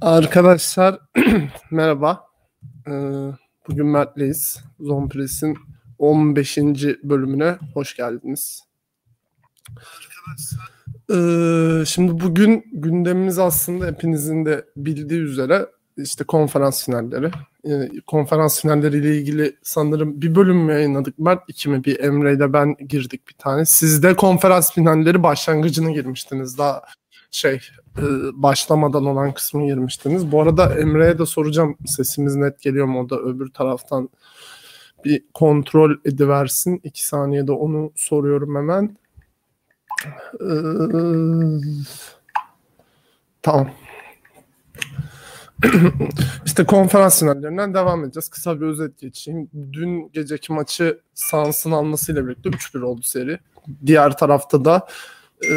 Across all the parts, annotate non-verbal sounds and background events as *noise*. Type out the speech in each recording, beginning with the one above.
Arkadaşlar *clears throat* merhaba. Ee, bugün Mert'leyiz. Zonpres'in 15. bölümüne hoş geldiniz. Ee, şimdi bugün gündemimiz aslında hepinizin de bildiği üzere işte konferans finalleri. Ee, konferans finalleri ile ilgili sanırım bir bölüm mü yayınladık Mert? iki mi? Bir Emre ben girdik bir tane. Siz de konferans finalleri başlangıcına girmiştiniz. Daha şey e, başlamadan olan kısmı girmiştiniz. Bu arada Emre'ye de soracağım sesimiz net geliyor mu o da öbür taraftan bir kontrol ediversin. İki saniyede onu soruyorum hemen. Ee, tamam. *clears throat* İşte konferans finallerinden devam edeceğiz. Kısa bir özet geçeyim. Dün geceki maçı Sans'ın almasıyla birlikte 3-1 oldu seri. Diğer tarafta da e,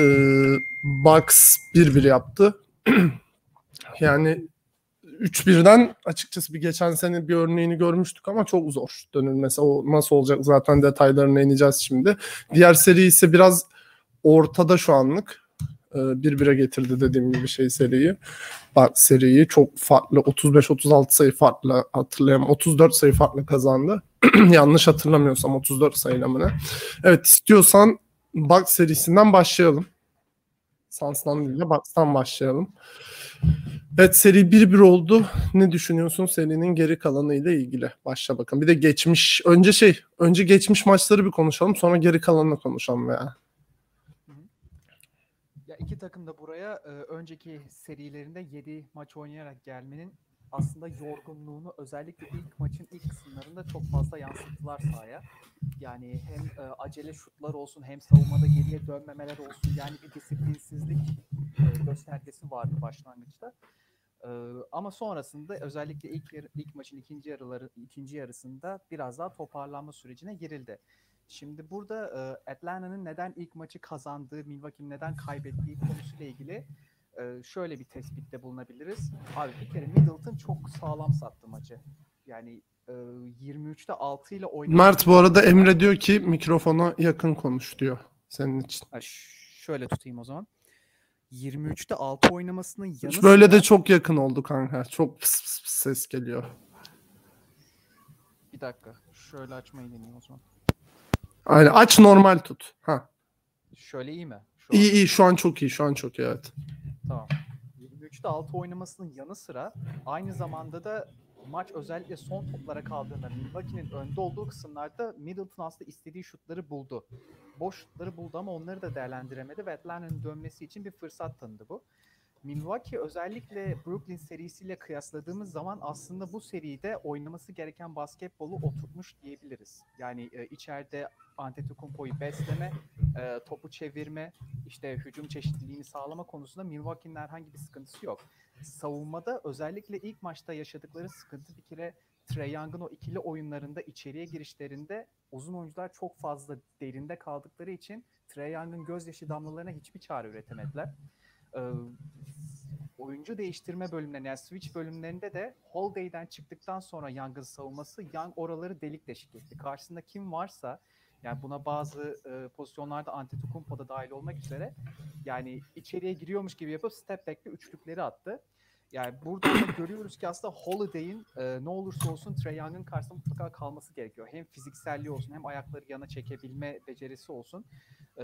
Bucks 1-1 yaptı. *clears throat* yani 3-1'den açıkçası bir geçen sene bir örneğini görmüştük ama çok zor dönülmesi. O nasıl olacak zaten detaylarına ineceğiz şimdi. Diğer seri ise biraz ortada şu anlık. Ee, bir bire getirdi dediğim gibi şey seriyi. Bak seriyi çok farklı 35-36 sayı farklı hatırlayamam. 34 sayı farklı kazandı. *clears throat* Yanlış hatırlamıyorsam 34 sayıyla mı ne? Evet istiyorsan Bucks serisinden başlayalım. Sans'tan değil de Bucks'tan başlayalım. Evet seri 1-1 oldu. Ne düşünüyorsun serinin geri kalanı ile ilgili? Başla bakalım. Bir de geçmiş önce şey önce geçmiş maçları bir konuşalım sonra geri kalanını konuşalım veya. Ya iki takım da buraya e, önceki serilerinde 7 maç oynayarak gelmenin aslında yorgunluğunu özellikle ilk maçın ilk kısımlarında çok fazla yansıttılar sahaya. Yani hem e, acele şutlar olsun hem savunmada geriye dönmemeler olsun yani bir disiplinsizlik e, göstergesi vardı başlangıçta. E, ama sonrasında özellikle ilk ilk maçın ikinci yarıları ikinci yarısında biraz daha toparlanma sürecine girildi. Şimdi burada e, Atlanta'nın neden ilk maçı kazandığı, Milwaukee'nin neden kaybettiği konusuyla ilgili e, şöyle bir tespitte bulunabiliriz. Abi bir kere Middleton çok sağlam sattı maçı. Yani e, 23'te 6 ile oynadı. Mert bu arada Emre diyor ki mikrofona yakın konuş diyor senin için. Ha, şöyle tutayım o zaman. 23'te 6 oynamasının yanı Böyle sıra... de çok yakın oldu kanka. Çok pıs pıs pıs ses geliyor. Bir dakika. Şöyle açmayı deneyeyim o zaman. Aynen aç normal tut. Ha. Şöyle iyi mi? Şu iyi an... iyi şu an çok iyi. Şu an çok iyi evet. Tamam. 23'te 6 oynamasının yanı sıra aynı zamanda da maç özellikle son toplara kaldığında Milwaukee'nin önde olduğu kısımlarda Middleton aslında istediği şutları buldu. Boş şutları buldu ama onları da değerlendiremedi ve Atlanta'nın dönmesi için bir fırsat tanıdı bu. Milwaukee özellikle Brooklyn serisiyle kıyasladığımız zaman aslında bu seride oynaması gereken basketbolu oturtmuş diyebiliriz. Yani e, içeride Antetokounmpo'yu besleme, e, topu çevirme, işte hücum çeşitliliğini sağlama konusunda Milwaukee'nin herhangi bir sıkıntısı yok. Savunmada özellikle ilk maçta yaşadıkları sıkıntı bir kere Trey Young'ın o ikili oyunlarında içeriye girişlerinde uzun oyuncular çok fazla derinde kaldıkları için Trey Young'ın gözyaşı damlalarına hiçbir çare üretemediler e, oyuncu değiştirme bölümlerinde yani switch bölümlerinde de Holiday'den çıktıktan sonra Young'ın savunması Young oraları delik deşik etti. Karşısında kim varsa yani buna bazı e, pozisyonlarda Antetokounmpo da dahil olmak üzere yani içeriye giriyormuş gibi yapıp step back'te üçlükleri attı. Yani burada da görüyoruz ki aslında Holiday'in e, ne olursa olsun Trae Young'ın karşısında mutlaka kalması gerekiyor. Hem fizikselliği olsun hem ayakları yana çekebilme becerisi olsun. E,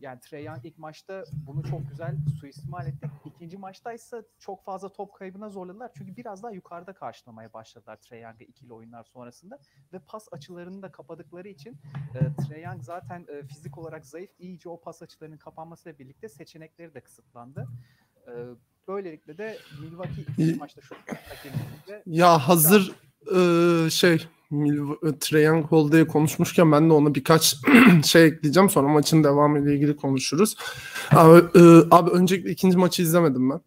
yani Trae Young ilk maçta bunu çok güzel suistimal etti. İkinci maçtaysa çok fazla top kaybına zorladılar. Çünkü biraz daha yukarıda karşılamaya başladılar Trae Young'ı ikili oyunlar sonrasında. Ve pas açılarını da kapadıkları için e, Trae Young zaten e, fizik olarak zayıf. iyice o pas açılarının kapanmasıyla birlikte seçenekleri de kısıtlandı. E, Böylelikle de Milwaukee ikinci maçta şu Ya hazır e, şey Trae Young Holiday'e konuşmuşken ben de ona birkaç *clears throat* şey ekleyeceğim. Sonra maçın devamı ile ilgili konuşuruz. Abi, e, abi öncelikle ikinci maçı izlemedim ben.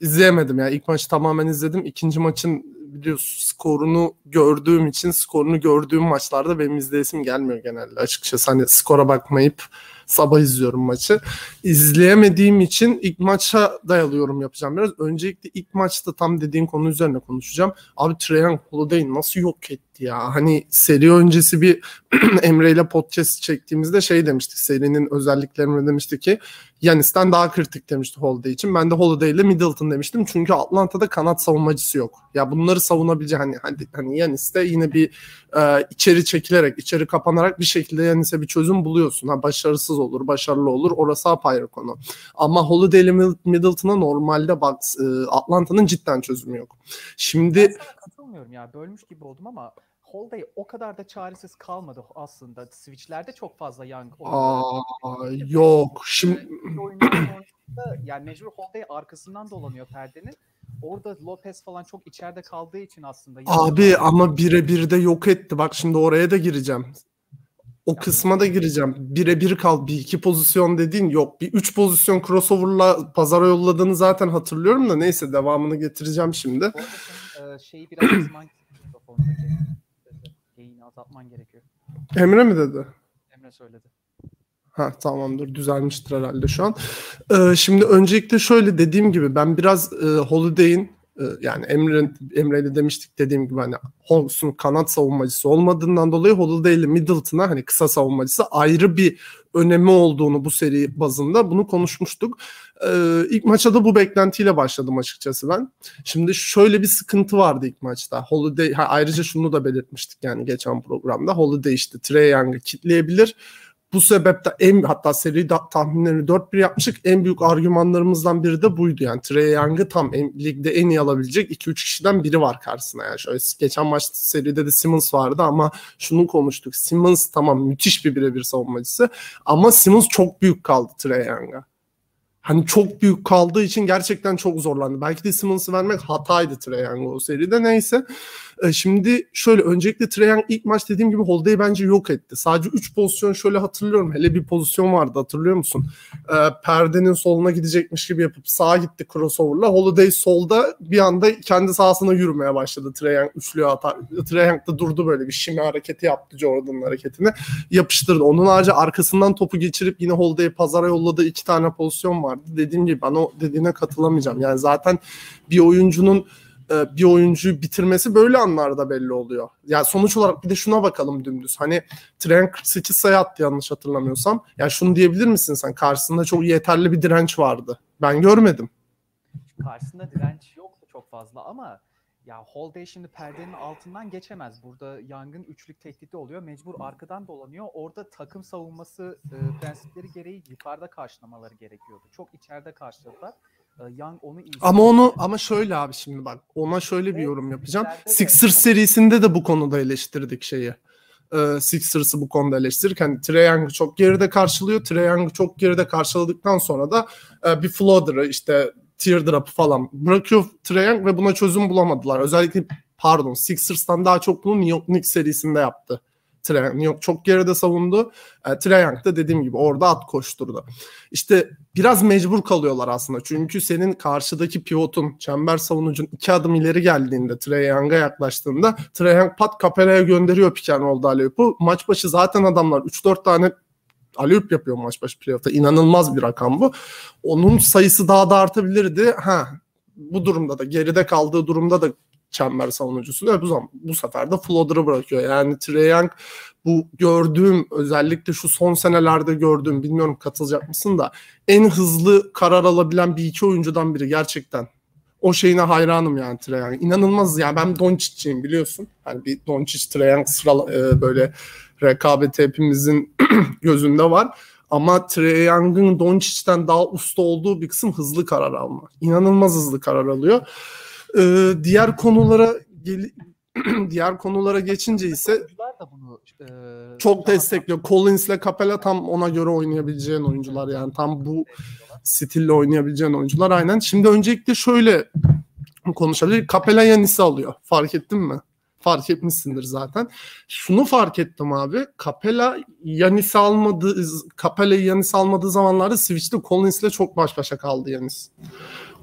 İzleyemedim yani. ilk maçı tamamen izledim. İkinci maçın biliyorsun skorunu gördüğüm için skorunu gördüğüm maçlarda benim izleyesim gelmiyor genelde açıkçası. Hani skora bakmayıp Sabah izliyorum maçı. İzleyemediğim için ilk maça dayalıyorum yapacağım biraz. Öncelikle ilk maçta tam dediğin konu üzerine konuşacağım. Abi Trajan Holiday nasıl yok etti ya? Hani seri öncesi bir *clears throat* Emre ile podcast çektiğimizde şey demiştik. Serinin özelliklerini demişti ki Yanis'ten daha kritik demişti Holiday için. Ben de Holiday ile Middleton demiştim. Çünkü Atlanta'da kanat savunmacısı yok. Ya bunları savunabilecek hani hani, hani Yanis'te yine bir e, içeri çekilerek, içeri kapanarak bir şekilde Yanis'e bir çözüm buluyorsun. Ha başarısız olur, başarılı olur. Orası apayrı konu. Ama Holiday Middleton'a normalde bak e, Atlanta'nın cidden çözümü yok. Şimdi Ben sana katılmıyorum ya. Bölmüş gibi oldum ama Holiday o kadar da çaresiz kalmadı aslında. Switch'lerde çok fazla Young aa, yok. Şimdi yani mecbur Holiday arkasından dolanıyor perdenin. Orada Lopez falan çok içeride kaldığı için aslında. Abi ama birebir de yok etti. Bak şimdi oraya da gireceğim. O kısma da gireceğim. Birebir kal. Bir iki pozisyon dediğin yok. Bir üç pozisyon crossover'la pazara yolladığını zaten hatırlıyorum da neyse devamını getireceğim şimdi. Senin e, şeyi biraz *clears throat* kısman. Yayını azaltman gerekiyor. Emre mi dedi? Emre söyledi. Ha tamamdır düzelmiştir herhalde şu an. Ee, şimdi öncelikle şöyle dediğim gibi ben biraz e, Holiday'in yani Emre Emre'yle demiştik dediğim gibi hani Hawks'un kanat savunmacısı olmadığından dolayı Holiday ile Middleton'a hani kısa savunmacısı ayrı bir önemi olduğunu bu seri bazında bunu konuşmuştuk. Ee, ilk maça da bu beklentiyle başladım açıkçası ben. Şimdi şöyle bir sıkıntı vardı ilk maçta. Holiday ha, ayrıca şunu da belirtmiştik yani geçen programda. Holiday işte Trey Young'ı kitleyebilir. Bu sebeple en hatta seri tahminlerini 4-1 yapmıştık. En büyük argümanlarımızdan biri de buydu. Yani Trey Young'ı tam en, ligde en iyi alabilecek 2-3 kişiden biri var karşısına. Yani şöyle geçen maç seride de Simmons vardı ama şunu konuştuk. Simmons tamam müthiş bir birebir savunmacısı ama Simmons çok büyük kaldı Trey Young'a. Hani çok büyük kaldığı için gerçekten çok zorlandı. Belki de Simmons'ı vermek hataydı Trey Young'a o seride. Neyse. E, şimdi şöyle öncelikle Trae Young ilk maç dediğim gibi Holiday'i bence yok etti. Sadece 3 pozisyon şöyle hatırlıyorum. Hele bir pozisyon vardı hatırlıyor musun? E, perdenin soluna gidecekmiş gibi yapıp sağa gitti crossover'la. Holiday solda bir anda kendi sahasına yürümeye başladı. Trae Young üçlüye atar. Trae Young da durdu böyle bir şimi hareketi yaptı Jordan'ın hareketini. Yapıştırdı. Onun harici arkasından topu geçirip yine Holiday'i pazara yolladığı iki tane pozisyon vardı. Dediğim gibi ben o dediğine katılamayacağım. Yani zaten bir oyuncunun bir oyuncuyu bitirmesi böyle anlarda belli oluyor. Yani sonuç olarak bir de şuna bakalım dümdüz. Hani Tren 48 sayı attı yanlış hatırlamıyorsam. Yani şunu diyebilir misin sen? Karşısında çok yeterli bir direnç vardı. Ben görmedim. Karşısında direnç yoktu çok fazla ama ya Holiday şimdi perdenin altından geçemez. Burada yangın üçlük tehdidi oluyor. Mecbur arkadan dolanıyor. Orada takım savunması e, prensipleri gereği yukarıda karşılamaları gerekiyordu. Çok içeride karşıladılar. E, Young onu Ama onu ama şöyle abi şimdi bak ona şöyle bir yorum yapacağım. Sixers serisinde de bu konuda eleştirdik şeyi. Ee, Sixers'ı bu konuda eleştirdik. Hani Trae Young'ı çok geride karşılıyor. Trae Young'ı çok geride karşıladıktan sonra da e, bir floater'ı işte teardrop'ı falan bırakıyor Trae Young ve buna çözüm bulamadılar. Özellikle pardon Sixers'tan daha çok bunu New York Knicks serisinde yaptı. Young çok geride savundu. E, Trae da dediğim gibi orada at koşturdu. İşte biraz mecbur kalıyorlar aslında. Çünkü senin karşıdaki pivotun, çember savunucun iki adım ileri geldiğinde Trae Young'a yaklaştığında Trae pat Capella'ya gönderiyor piken oldu Aleyup'u. Maç başı zaten adamlar 3-4 tane Aleyup yapıyor maç başı playoff'ta. İnanılmaz bir rakam bu. Onun sayısı daha da artabilirdi. Ha bu durumda da geride kaldığı durumda da çember savunucusu da bu bu sefer de floater'ı bırakıyor. Yani Trae Young bu gördüğüm özellikle şu son senelerde gördüğüm bilmiyorum katılacak mısın da en hızlı karar alabilen bir iki oyuncudan biri gerçekten. O şeyine hayranım yani Trae Young. İnanılmaz yani ben Doncic'ciyim biliyorsun. Hani bir Doncic Trae Young sıra e, böyle rekabeti hepimizin *clears throat* gözünde var. Ama Trae Young'ın Doncic'ten daha usta olduğu bir kısım hızlı karar alma. İnanılmaz hızlı karar alıyor. Ee, diğer konulara gel *clears throat* diğer konulara geçince ise oyuncular da bunu e, çok destekliyor. Collins ile Capella tam ona göre oynayabileceğin oyuncular yani tam bu stille oynayabileceğin oyuncular aynen. Şimdi öncelikle şöyle konuşabilir. Capella Yanis'i alıyor. Fark ettin mi? Fark etmişsindir zaten. Şunu fark ettim abi. Capella Yanis'i almadığı Capella'yı Yanis almadığı zamanlarda Switch'te Collins ile çok baş başa kaldı Yanis.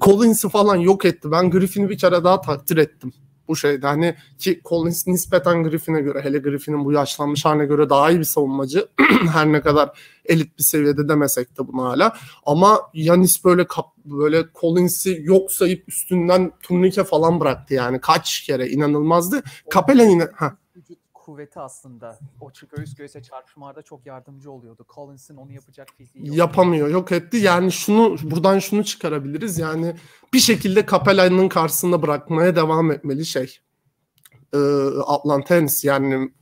Collins'i falan yok etti. Ben Griffin'i bir kere daha takdir ettim bu şeyde. Hani ki Collins nispeten Griffin'e göre hele Griffin'in bu yaşlanmış haline göre daha iyi bir savunmacı. *clears throat* Her ne kadar elit bir seviyede demesek de bunu hala. Ama Yanis böyle kap, böyle Collins'i yok sayıp üstünden turnike falan bıraktı yani. Kaç kere inanılmazdı. Capella yine... Heh. Kuvveti aslında o göğüs göğüse çarpışmalarda çok yardımcı oluyordu. Collins'in onu yapacak fiziği yok. yapamıyor, yok etti. Yani şunu buradan şunu çıkarabiliriz. Yani bir şekilde Capella'nın karşısında bırakmaya devam etmeli şey. Ee, yani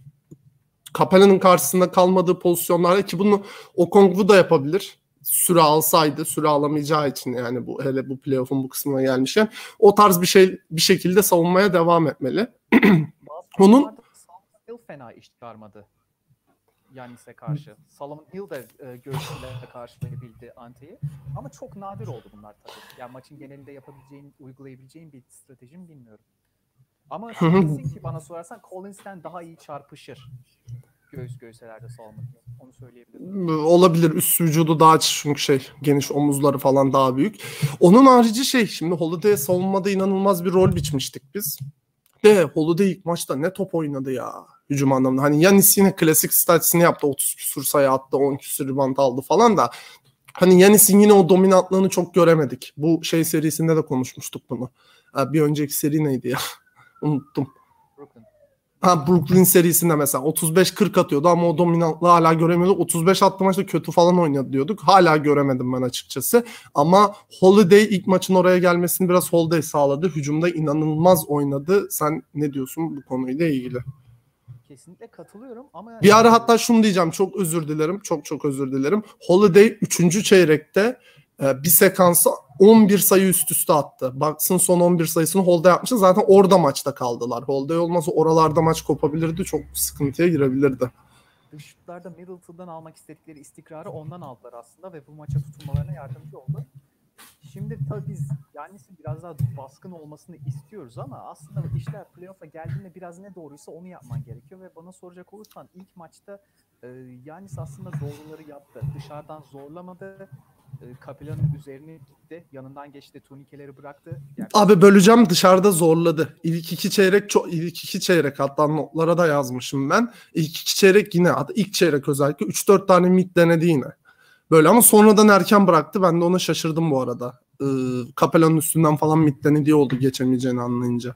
Capella'nın karşısında kalmadığı pozisyonlarda ki bunu Okongwu da yapabilir. Süre alsaydı, süre alamayacağı için yani bu hele bu playoff'un bu kısmına gelmişken o tarz bir şey bir şekilde savunmaya devam etmeli. *clears throat* Onun- fena iş çıkarmadı. Yanis'e karşı. Solomon Hill de e, göğsüyle karşılayabildi Ante'yi. Ama çok nadir oldu bunlar tabii. Yani maçın genelinde yapabileceğin, uygulayabileceğin bir stratejim bilmiyorum. Ama *laughs* kesin ki bana sorarsan Collins'ten daha iyi çarpışır. Göğüs göğselerde Solomon Hill. Onu söyleyebilirim. olabilir. Üst vücudu daha çünkü şey geniş omuzları falan daha büyük. Onun harici şey şimdi Holiday'e savunmada inanılmaz bir rol biçmiştik biz. De Holiday ilk maçta ne top oynadı ya hücum anlamında. Hani Yanis yine klasik statsini yaptı. 30 küsur sayı attı, 10 küsur rebound aldı falan da. Hani Yanis'in yine o dominantlığını çok göremedik. Bu şey serisinde de konuşmuştuk bunu. Bir önceki seri neydi ya? *laughs* Unuttum. Brooklyn. Ha Brooklyn serisinde mesela 35-40 atıyordu ama o dominantlığı hala göremiyorduk. 35 attı maçta kötü falan oynadı diyorduk. Hala göremedim ben açıkçası. Ama Holiday ilk maçın oraya gelmesini biraz Holiday sağladı. Hücumda inanılmaz oynadı. Sen ne diyorsun bu konuyla ilgili? Kesinlikle katılıyorum ama Bir ara hatta şunu diyeceğim. Çok özür dilerim. Çok çok özür dilerim. Holiday 3. çeyrekte e, bir sekansa 11 sayı üst üste attı. Bucks'ın son 11 sayısını Holiday yapmıştı. Zaten orada maçta kaldılar. Holiday olmasa oralarda maç kopabilirdi. Çok sıkıntıya girebilirdi. dış şutlarda Middleton'dan almak istedikleri istikrarı ondan aldılar aslında ve bu maça tutunmalarına yardımcı oldu. Şimdi tabii biz Yannis'in biraz daha baskın olmasını istiyoruz ama aslında işler playoff'a geldiğinde biraz ne doğruysa onu yapman gerekiyor ve bana soracak olursan ilk maçta e, Yannis aslında doğruları yaptı. Dışarıdan zorlamadı. E, Capella'nın üzerine gitti. Yanından geçti. Turnikeleri bıraktı. Yani Abi böleceğim dışarıda zorladı. İlk iki çeyrek çok ilk iki çeyrek hatta notlara da yazmışım ben. İlk iki çeyrek yine ilk çeyrek özellikle 3-4 tane mid denedi yine. Böyle ama sonradan erken bıraktı. Ben de ona şaşırdım bu arada. Ee, Capella'nın üstünden falan mid denediği oldu geçemeyeceğini anlayınca.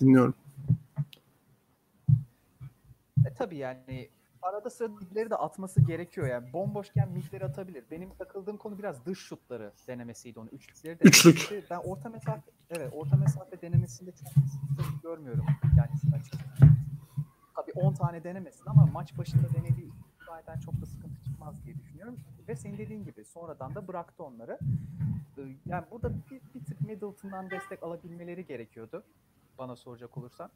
Dinliyorum. E tabii yani arada sırada midleri de atması gerekiyor yani. Bomboşken midleri atabilir. Benim takıldığım konu biraz dış şutları denemesiydi onu. Üçlükleri de. Üçlük. Ben orta mesafe evet orta mesafe denemesinde çok görmüyorum yani açıkçası. Tabii 10 tane denemesin ama maç başında denediği zaten çok da sıkıntı çıkmaz diye düşünüyorum. Ve senin dediğin gibi sonradan da bıraktı onları. Ee, Yani burada bir, bir tık Middleton'dan destek alabilmeleri gerekiyordu. Bana soracak olursan.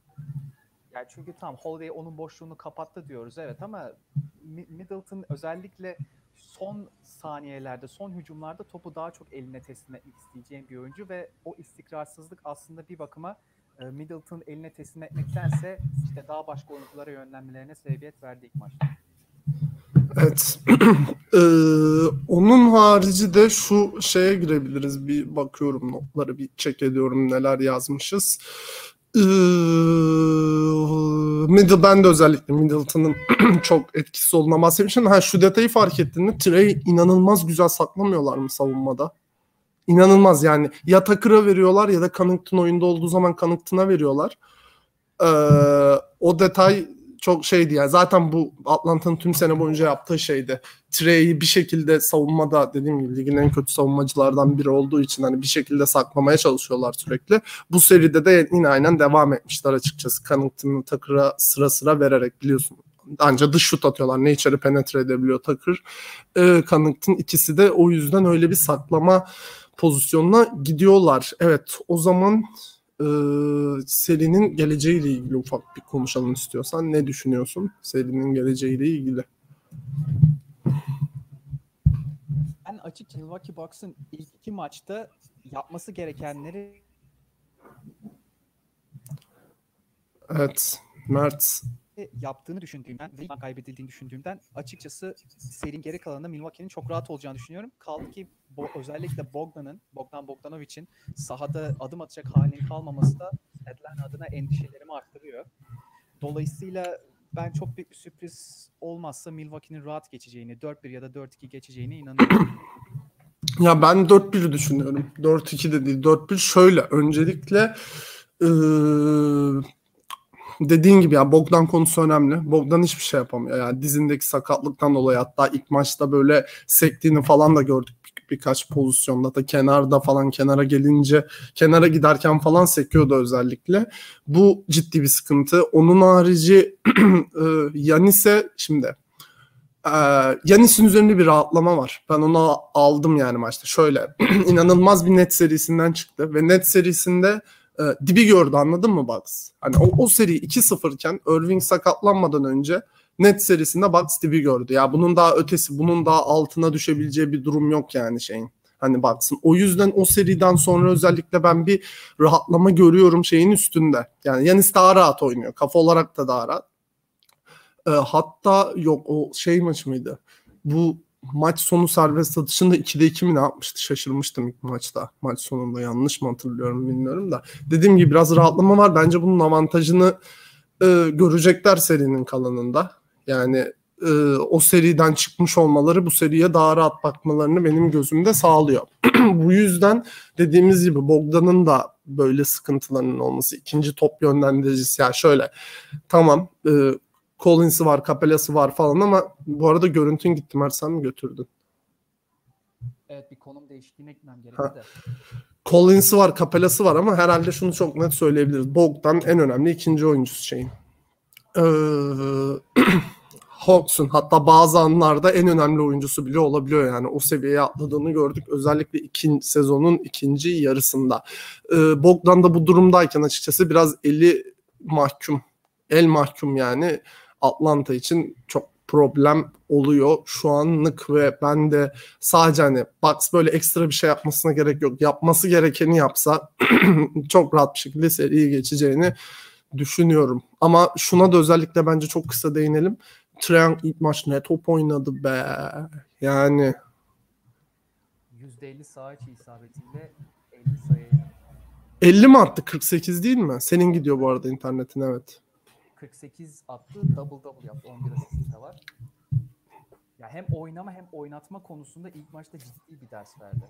Yani çünkü tam Holiday onun boşluğunu kapattı diyoruz evet ama Mi- Middleton özellikle son saniyelerde, son hücumlarda topu daha çok eline teslim etmek isteyeceğim bir oyuncu ve o istikrarsızlık aslında bir bakıma e, Middleton eline teslim etmektense işte daha başka oyunculara yönlenmelerine sebebiyet verdi ilk maçta. Evet. *clears throat* Ee, onun harici de şu şeye girebiliriz. Bir bakıyorum notları bir check ediyorum neler yazmışız. Ee, Middle ben de özellikle Middleton'ın *clears throat* çok etkisiz olduğuna bahsetmiştim. Ha şu detayı fark ettin mi? Trey inanılmaz güzel saklamıyorlar mı savunmada? İnanılmaz yani. Ya Takır'a veriyorlar ya da Connaughton oyunda olduğu zaman Connaughton'a veriyorlar. Ee, o detay çok şeydi yani. Zaten bu Atlanta'nın tüm sene boyunca yaptığı şeydi. Trey'i bir şekilde savunmada dediğim gibi ligin en kötü savunmacılardan biri olduğu için hani bir şekilde saklamaya çalışıyorlar sürekli. Bu seride de yine aynen devam etmişler açıkçası. Connaughton'u Takır'a sıra sıra vererek biliyorsun. Anca dış şut atıyorlar. Ne içeri penetre edebiliyor Takır. Ee, Connaughton ikisi de o yüzden öyle bir saklama pozisyonuna gidiyorlar. Evet o zaman e, serinin geleceğiyle ilgili ufak bir konuşalım istiyorsan. Ne düşünüyorsun serinin geleceğiyle ilgili? Ben açıkça Milwaukee Bucks'ın ilk iki maçta yapması gerekenleri Evet Mert yaptığını düşündüğümden ve kaybedildiğini düşündüğümden açıkçası serinin geri kalanında Milwaukee'nin çok rahat olacağını düşünüyorum. Kaldı ki bo- özellikle Bogdan'ın, Bogdan Bogdanovic'in sahada adım atacak halinin kalmaması da Atlanta adına endişelerimi arttırıyor. Dolayısıyla ben çok büyük bir sürpriz olmazsa Milwaukee'nin rahat geçeceğini, 4-1 ya da 4-2 geçeceğine inanıyorum. Ya ben 4-1 düşünüyorum. 4-2 de değil. 4-1 şöyle. Öncelikle ee, dediğin gibi ya Bogdan konusu önemli. Bogdan hiçbir şey yapamıyor. Yani dizindeki sakatlıktan dolayı hatta ilk maçta böyle sektiğini falan da gördük bir, birkaç pozisyonda da kenarda falan kenara gelince kenara giderken falan sekiyordu özellikle. Bu ciddi bir sıkıntı. Onun harici *clears throat* Yanis'e şimdi Yanis'in üzerinde bir rahatlama var. Ben onu aldım yani maçta. Şöyle *clears throat* inanılmaz bir net serisinden çıktı ve net serisinde e, dibi gördü anladın mı Bucks? Hani o, o seri 2-0 iken Irving sakatlanmadan önce net serisinde Bucks dibi gördü. Ya bunun daha ötesi, bunun daha altına düşebileceği bir durum yok yani şeyin. Hani baksın. O yüzden o seriden sonra özellikle ben bir rahatlama görüyorum şeyin üstünde. Yani Yanis daha rahat oynuyor. Kafa olarak da daha rahat. E, hatta yok o şey maç mıydı? Bu maç sonu serbest atışında 2'de 2 mi ne yapmıştı? Şaşırmıştım ilk maçta. Maç sonunda yanlış mı hatırlıyorum bilmiyorum da. Dediğim gibi biraz rahatlama var. Bence bunun avantajını e, görecekler serinin kalanında. Yani e, o seriden çıkmış olmaları bu seriye daha rahat bakmalarını benim gözümde sağlıyor. *clears throat* bu yüzden dediğimiz gibi Bogdan'ın da böyle sıkıntılarının olması ikinci top yönlendiricisi ya yani şöyle tamam e, Collins'i var, Capella'sı var falan ama bu arada görüntün gitti Mert sen mi götürdün? Evet bir konum değişikliğine gitmem gerekti de. Collins'i var, Capella'sı var ama herhalde şunu çok net söyleyebiliriz. Bogdan en önemli ikinci oyuncusu şeyin. Ee, *clears throat* Hawks'un hatta bazı anlarda en önemli oyuncusu bile olabiliyor yani o seviyeye atladığını gördük özellikle ikinci sezonun ikinci yarısında. Ee, Bogdan da bu durumdayken açıkçası biraz eli mahkum el mahkum yani Atlanta için çok problem oluyor şu anlık ve ben de sadece hani Bucks böyle ekstra bir şey yapmasına gerek yok. Yapması gerekeni yapsa *clears throat* çok rahat bir şekilde seriyi geçeceğini düşünüyorum. Ama şuna da özellikle bence çok kısa değinelim. Trae ilk maç ne top oynadı be. Yani %50 sağ içi isabetiyle 50 sayı. 50 mi attı? 48 değil mi? Senin gidiyor bu arada internetin evet. 48 attı, double double yaptı. 11 asist de var. Ya hem oynama hem oynatma konusunda ilk maçta ciddi bir ders verdi.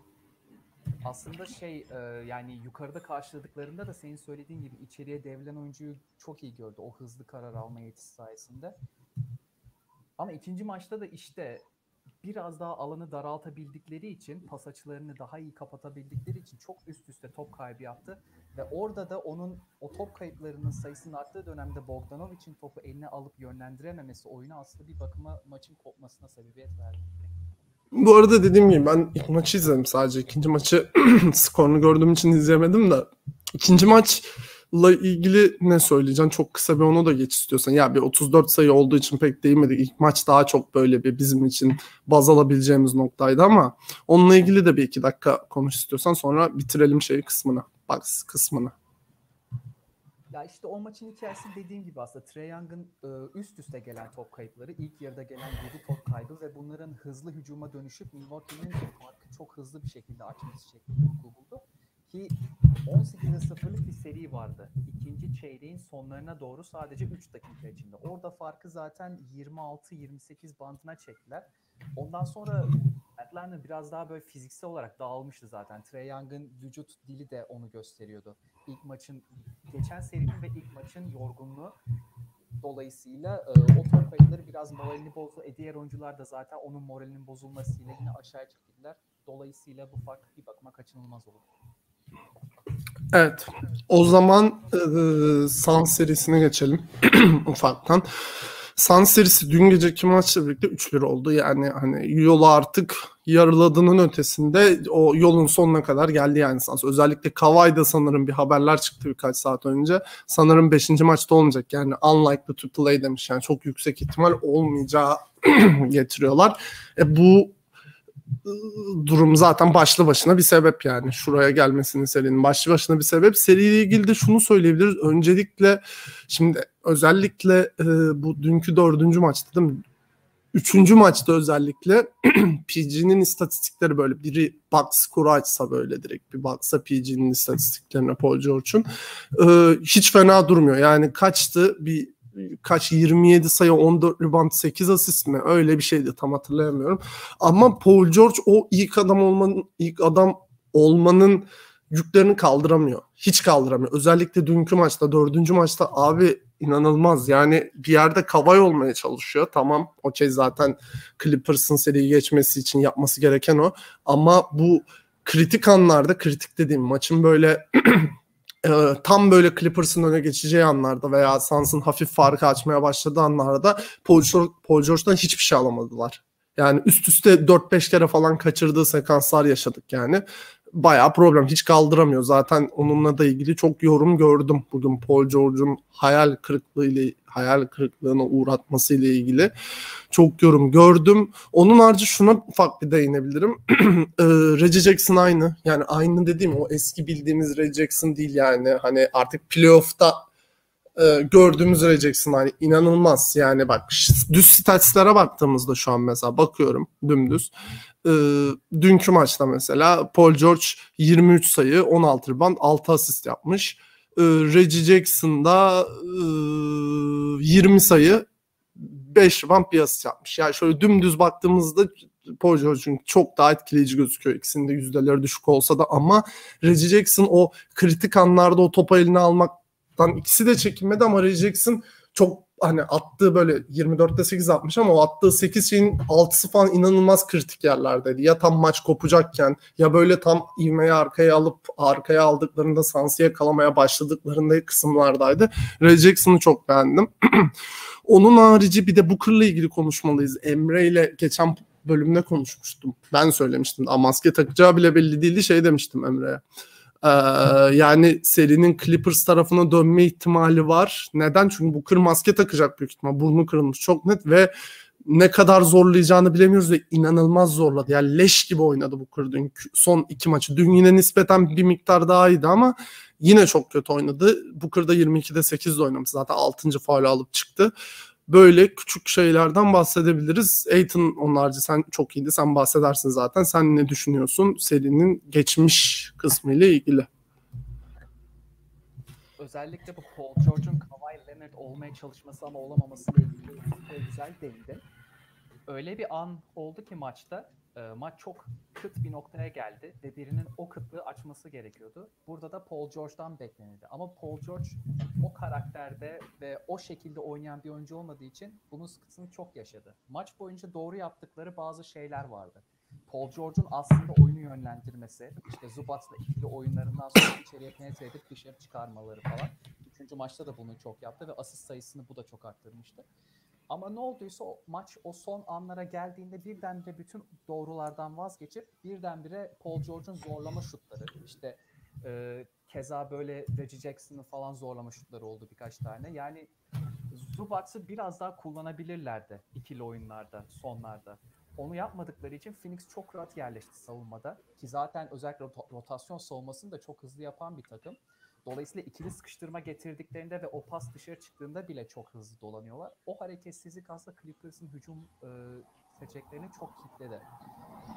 Aslında şey e, yani yukarıda karşıladıklarında da senin söylediğin gibi içeriye devlen oyuncuyu çok iyi gördü. O hızlı karar alma yetisi sayesinde. Ama ikinci maçta da işte biraz daha alanı daraltabildikleri için, pas açılarını daha iyi kapatabildikleri için çok üst üste top kaybı yaptı. Ve orada da onun o top kayıplarının sayısının arttığı dönemde Bogdanovic'in topu eline alıp yönlendirememesi oyunu aslında bir bakıma maçın kopmasına sebebiyet verdi. Bu arada dediğim gibi ben ilk maçı izledim sadece. ikinci maçı *clears throat* skorunu gördüğüm için izleyemedim de. ikinci maç la ilgili ne söyleyeceğim? Çok kısa bir onu da geç istiyorsan. Ya bir 34 sayı olduğu için pek değinmedik. İlk maç daha çok böyle bir bizim için baz alabileceğimiz noktaydı ama onunla ilgili de bir iki dakika konuş istiyorsan sonra bitirelim şey kısmını. Bak kısmını. Ya işte o maçın hikayesi dediğim gibi aslında Trey Young'ın üst üste gelen top kayıpları, ilk yarıda gelen 7 top kaybı ve bunların hızlı hücuma dönüşüp Milwaukee'nin farkı çok hızlı bir şekilde açması şeklinde buldu. Ki 18'e 0'lık bir seri vardı. İkinci çeyreğin sonlarına doğru sadece 3 dakika içinde. Orada farkı zaten 26-28 bandına çektiler. Ondan sonra Atlanta biraz daha böyle fiziksel olarak dağılmıştı zaten. Trey Young'ın vücut dili de onu gösteriyordu. İlk maçın, geçen serinin ve ilk maçın yorgunluğu dolayısıyla e, o top biraz moralini bozdu. E, diğer oyuncular da zaten onun moralinin bozulmasıyla yine aşağı çekildiler. Dolayısıyla bu fark bir bakıma kaçınılmaz olur. Evet. O zaman e, San serisine geçelim *clears throat* ufaktan. San serisi dün geceki maçla birlikte 3-1 oldu. Yani hani yolu artık yarıladığının ötesinde o yolun sonuna kadar geldi yani Sans. Özellikle Kavai'da sanırım bir haberler çıktı birkaç saat önce. Sanırım 5. maçta olmayacak. Yani unlikely to play demiş. Yani çok yüksek ihtimal olmayacağı *clears throat* getiriyorlar. E bu durum zaten başlı başına bir sebep yani. Şuraya gelmesinin serinin başlı başına bir sebep. Seriyle ilgili de şunu söyleyebiliriz. Öncelikle şimdi özellikle e, bu dünkü dördüncü maçta değil mi? üçüncü maçta özellikle *clears throat* PG'nin istatistikleri böyle biri box score açsa böyle direkt bir baksa PG'nin istatistiklerine Paul George'un e, hiç fena durmuyor. Yani kaçtı bir kaç 27 sayı 14 rebound 8 asist mi öyle bir şeydi tam hatırlayamıyorum. Ama Paul George o ilk adam olmanın ilk adam olmanın yüklerini kaldıramıyor. Hiç kaldıramıyor. Özellikle dünkü maçta, dördüncü maçta abi inanılmaz. Yani bir yerde kavay olmaya çalışıyor. Tamam okey zaten Clippers'ın seriyi geçmesi için yapması gereken o. Ama bu kritik anlarda, kritik dediğim maçın böyle *clears throat* e, tam böyle Clippers'ın öne geçeceği anlarda veya Suns'ın hafif farkı açmaya başladığı anlarda Paul, George, Paul George'dan hiçbir şey alamadılar. Yani üst üste 4-5 kere falan kaçırdığı sekanslar yaşadık yani bayağı problem. Hiç kaldıramıyor. Zaten onunla da ilgili çok yorum gördüm bugün Paul George'un hayal kırıklığı ile hayal kırıklığına uğratması ile ilgili çok yorum gördüm. Onun harici şuna ufak bir değinebilirim. *clears throat* e, Reggie Jackson aynı. Yani aynı dediğim o eski bildiğimiz Reggie Jackson değil yani. Hani artık playoff'ta e, gördüğümüz Reggie Jackson hani inanılmaz. Yani bak düz statslara baktığımızda şu an mesela bakıyorum dümdüz e, dünkü maçta mesela Paul George 23 sayı, 16 rebound, 6 asist yapmış. E, Reggie Jackson da e, 20 sayı, 5 rebound, bir asist yapmış. Yani şöyle dümdüz baktığımızda Paul George'un çok daha etkileyici gözüküyor. İkisinin de yüzdeleri düşük olsa da ama Reggie Jackson o kritik anlarda o topu eline almaktan ikisi de çekinmedi ama Reggie Jackson çok hani attığı böyle 24'te 8 atmış ama o attığı 8 şeyin 6'sı falan inanılmaz kritik yerlerdeydi. Ya tam maç kopacakken ya böyle tam ivmeyi arkaya alıp arkaya aldıklarında Sans'ı kalamaya başladıklarında kısımlardaydı. Ray Jackson'ı çok beğendim. *clears throat* Onun harici bir de Booker'la ilgili konuşmalıyız. Emre ile geçen bölümde konuşmuştum. Ben söylemiştim. Ama maske takacağı bile belli değildi. Şey demiştim Emre'ye. Yani serinin Clippers tarafına dönme ihtimali var. Neden? Çünkü bu kır maske takacak büyük ihtimal. Burnu kırılmış çok net ve ne kadar zorlayacağını bilemiyoruz ve inanılmaz zorladı. Yani leş gibi oynadı bu kır dün son iki maçı. Dün yine nispeten bir miktar daha iyiydi ama yine çok kötü oynadı. Bu kırda 22'de 8'de oynamış. Zaten 6. faul alıp çıktı böyle küçük şeylerden bahsedebiliriz. Aiton onlarca sen çok iyiydi. Sen bahsedersin zaten. Sen ne düşünüyorsun serinin geçmiş kısmı ile ilgili? Özellikle bu Paul George'un Kawhi Leonard olmaya çalışması ama olamaması ile ilgili güzel değildi. Öyle bir an oldu ki maçta e, maç çok kıt bir noktaya geldi ve birinin o kıtlığı açması gerekiyordu. Burada da Paul George'dan beklenildi. Ama Paul George o karakterde ve o şekilde oynayan bir oyuncu olmadığı için bunun sıkıntısını çok yaşadı. Maç boyunca doğru yaptıkları bazı şeyler vardı. Paul George'un aslında oyunu yönlendirmesi, işte Zubac'la ikili oyunlarından sonra içeriye penetre edip dışarı çıkarmaları falan. Üçüncü maçta da bunu çok yaptı ve asist sayısını bu da çok arttırmıştı. Ama ne olduysa o maç o son anlara geldiğinde birdenbire bütün doğrulardan vazgeçip birdenbire Paul George'un zorlama şutları işte e, keza böyle Reggie Jackson'ın falan zorlama şutları oldu birkaç tane. Yani Zubac'ı biraz daha kullanabilirlerdi ikili oyunlarda, sonlarda. Onu yapmadıkları için Phoenix çok rahat yerleşti savunmada. Ki zaten özellikle rotasyon savunmasını da çok hızlı yapan bir takım. Dolayısıyla ikili sıkıştırma getirdiklerinde ve o pas dışarı çıktığında bile çok hızlı dolanıyorlar. O hareketsizlik aslında Clippers'ın hücum e, seçeceklerini çok kilitledi.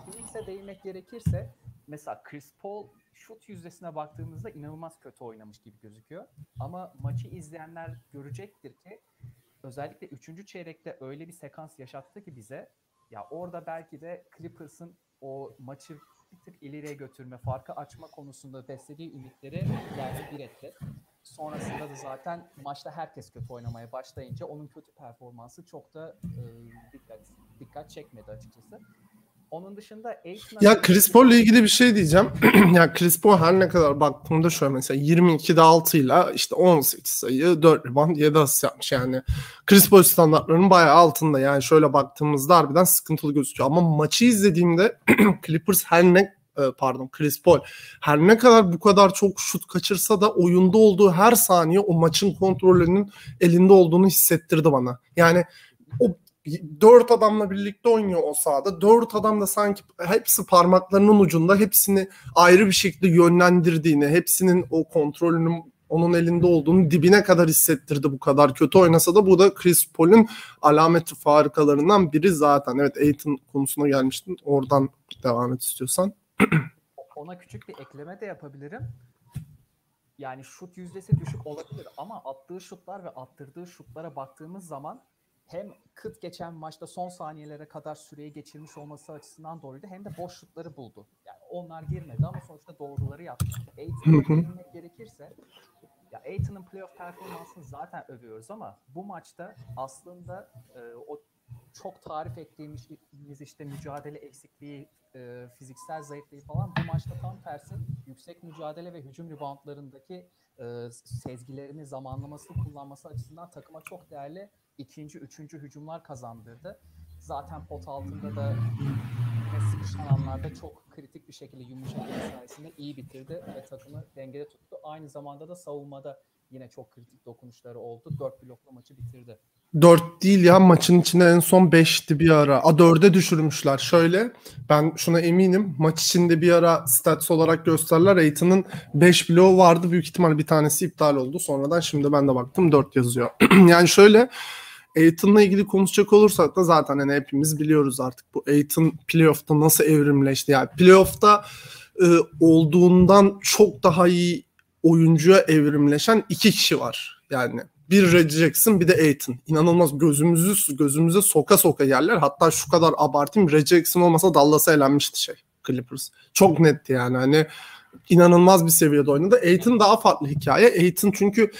Phoenix'e değinmek gerekirse mesela Chris Paul şut yüzdesine baktığımızda inanılmaz kötü oynamış gibi gözüküyor. Ama maçı izleyenler görecektir ki özellikle 3. çeyrekte öyle bir sekans yaşattı ki bize ya orada belki de Clippers'ın o maçı bir tık ileriye götürme, farkı açma konusunda beslediği ümitleri yerle bir etti. Sonrasında da zaten maçta herkes kötü oynamaya başlayınca onun kötü performansı çok da e, dikkat dikkat çekmedi açıkçası. Onun dışında Aiton'a... Ya Chris Paul ile ilgili bir şey diyeceğim. *clears throat* ya Chris Paul her ne kadar baktığımda şöyle mesela 22'de 6 ile işte 18 sayı 4 rebound 7 asist yapmış yani. Chris Paul standartlarının bayağı altında yani şöyle baktığımızda harbiden sıkıntılı gözüküyor. Ama maçı izlediğimde *clears throat* Clippers her ne e, pardon Chris Paul her ne kadar bu kadar çok şut kaçırsa da oyunda olduğu her saniye o maçın kontrolünün elinde olduğunu hissettirdi bana. Yani o dört adamla birlikte oynuyor o sahada. Dört adam da sanki hepsi parmaklarının ucunda hepsini ayrı bir şekilde yönlendirdiğini, hepsinin o kontrolünün onun elinde olduğunu dibine kadar hissettirdi bu kadar kötü oynasa da bu da Chris Paul'un alameti farikalarından biri zaten. Evet Aiton konusuna gelmiştin. Oradan devam et istiyorsan. Ona küçük bir ekleme de yapabilirim. Yani şut yüzdesi düşük olabilir ama attığı şutlar ve attırdığı şutlara baktığımız zaman hem kıt geçen maçta son saniyelere kadar süreyi geçirmiş olması açısından doğruydu hem de boş şutları buldu. Yani onlar girmedi ama sonuçta doğruları yaptı. Aiton'a gerekirse ya Aiton'un playoff performansını zaten övüyoruz ama bu maçta aslında e, o çok tarif ettiğimiz işte mücadele eksikliği, e, fiziksel zayıflığı falan bu maçta tam tersi yüksek mücadele ve hücum reboundlarındaki e, sezgilerini, zamanlamasını kullanması açısından takıma çok değerli ikinci, üçüncü hücumlar kazandırdı. Zaten pot altında da yine sıkışan anlarda çok kritik bir şekilde yumuşak sayesinde iyi bitirdi ve takımı dengede tuttu. Aynı zamanda da savunmada yine çok kritik dokunuşları oldu. Dört blokla maçı bitirdi. 4 değil ya maçın içinde en son 5'ti bir ara. A 4'e düşürmüşler. Şöyle ben şuna eminim. Maç içinde bir ara stats olarak gösterler. Aiton'un 5 bloğu vardı. Büyük ihtimal bir tanesi iptal oldu. Sonradan şimdi ben de baktım 4 yazıyor. *clears throat* yani şöyle Aiton'la ilgili konuşacak olursak da zaten hani hepimiz biliyoruz artık bu Aiton playoff'ta nasıl evrimleşti. Yani playoff'ta e, olduğundan çok daha iyi oyuncuya evrimleşen iki kişi var. Yani bir Reggie Jackson bir de Aiton. İnanılmaz gözümüzü gözümüze soka soka yerler. Hatta şu kadar abartayım Reggie Jackson olmasa Dallas'a elenmişti şey Clippers. Çok netti yani hani inanılmaz bir seviyede oynadı. Aiton daha farklı hikaye. Aiton çünkü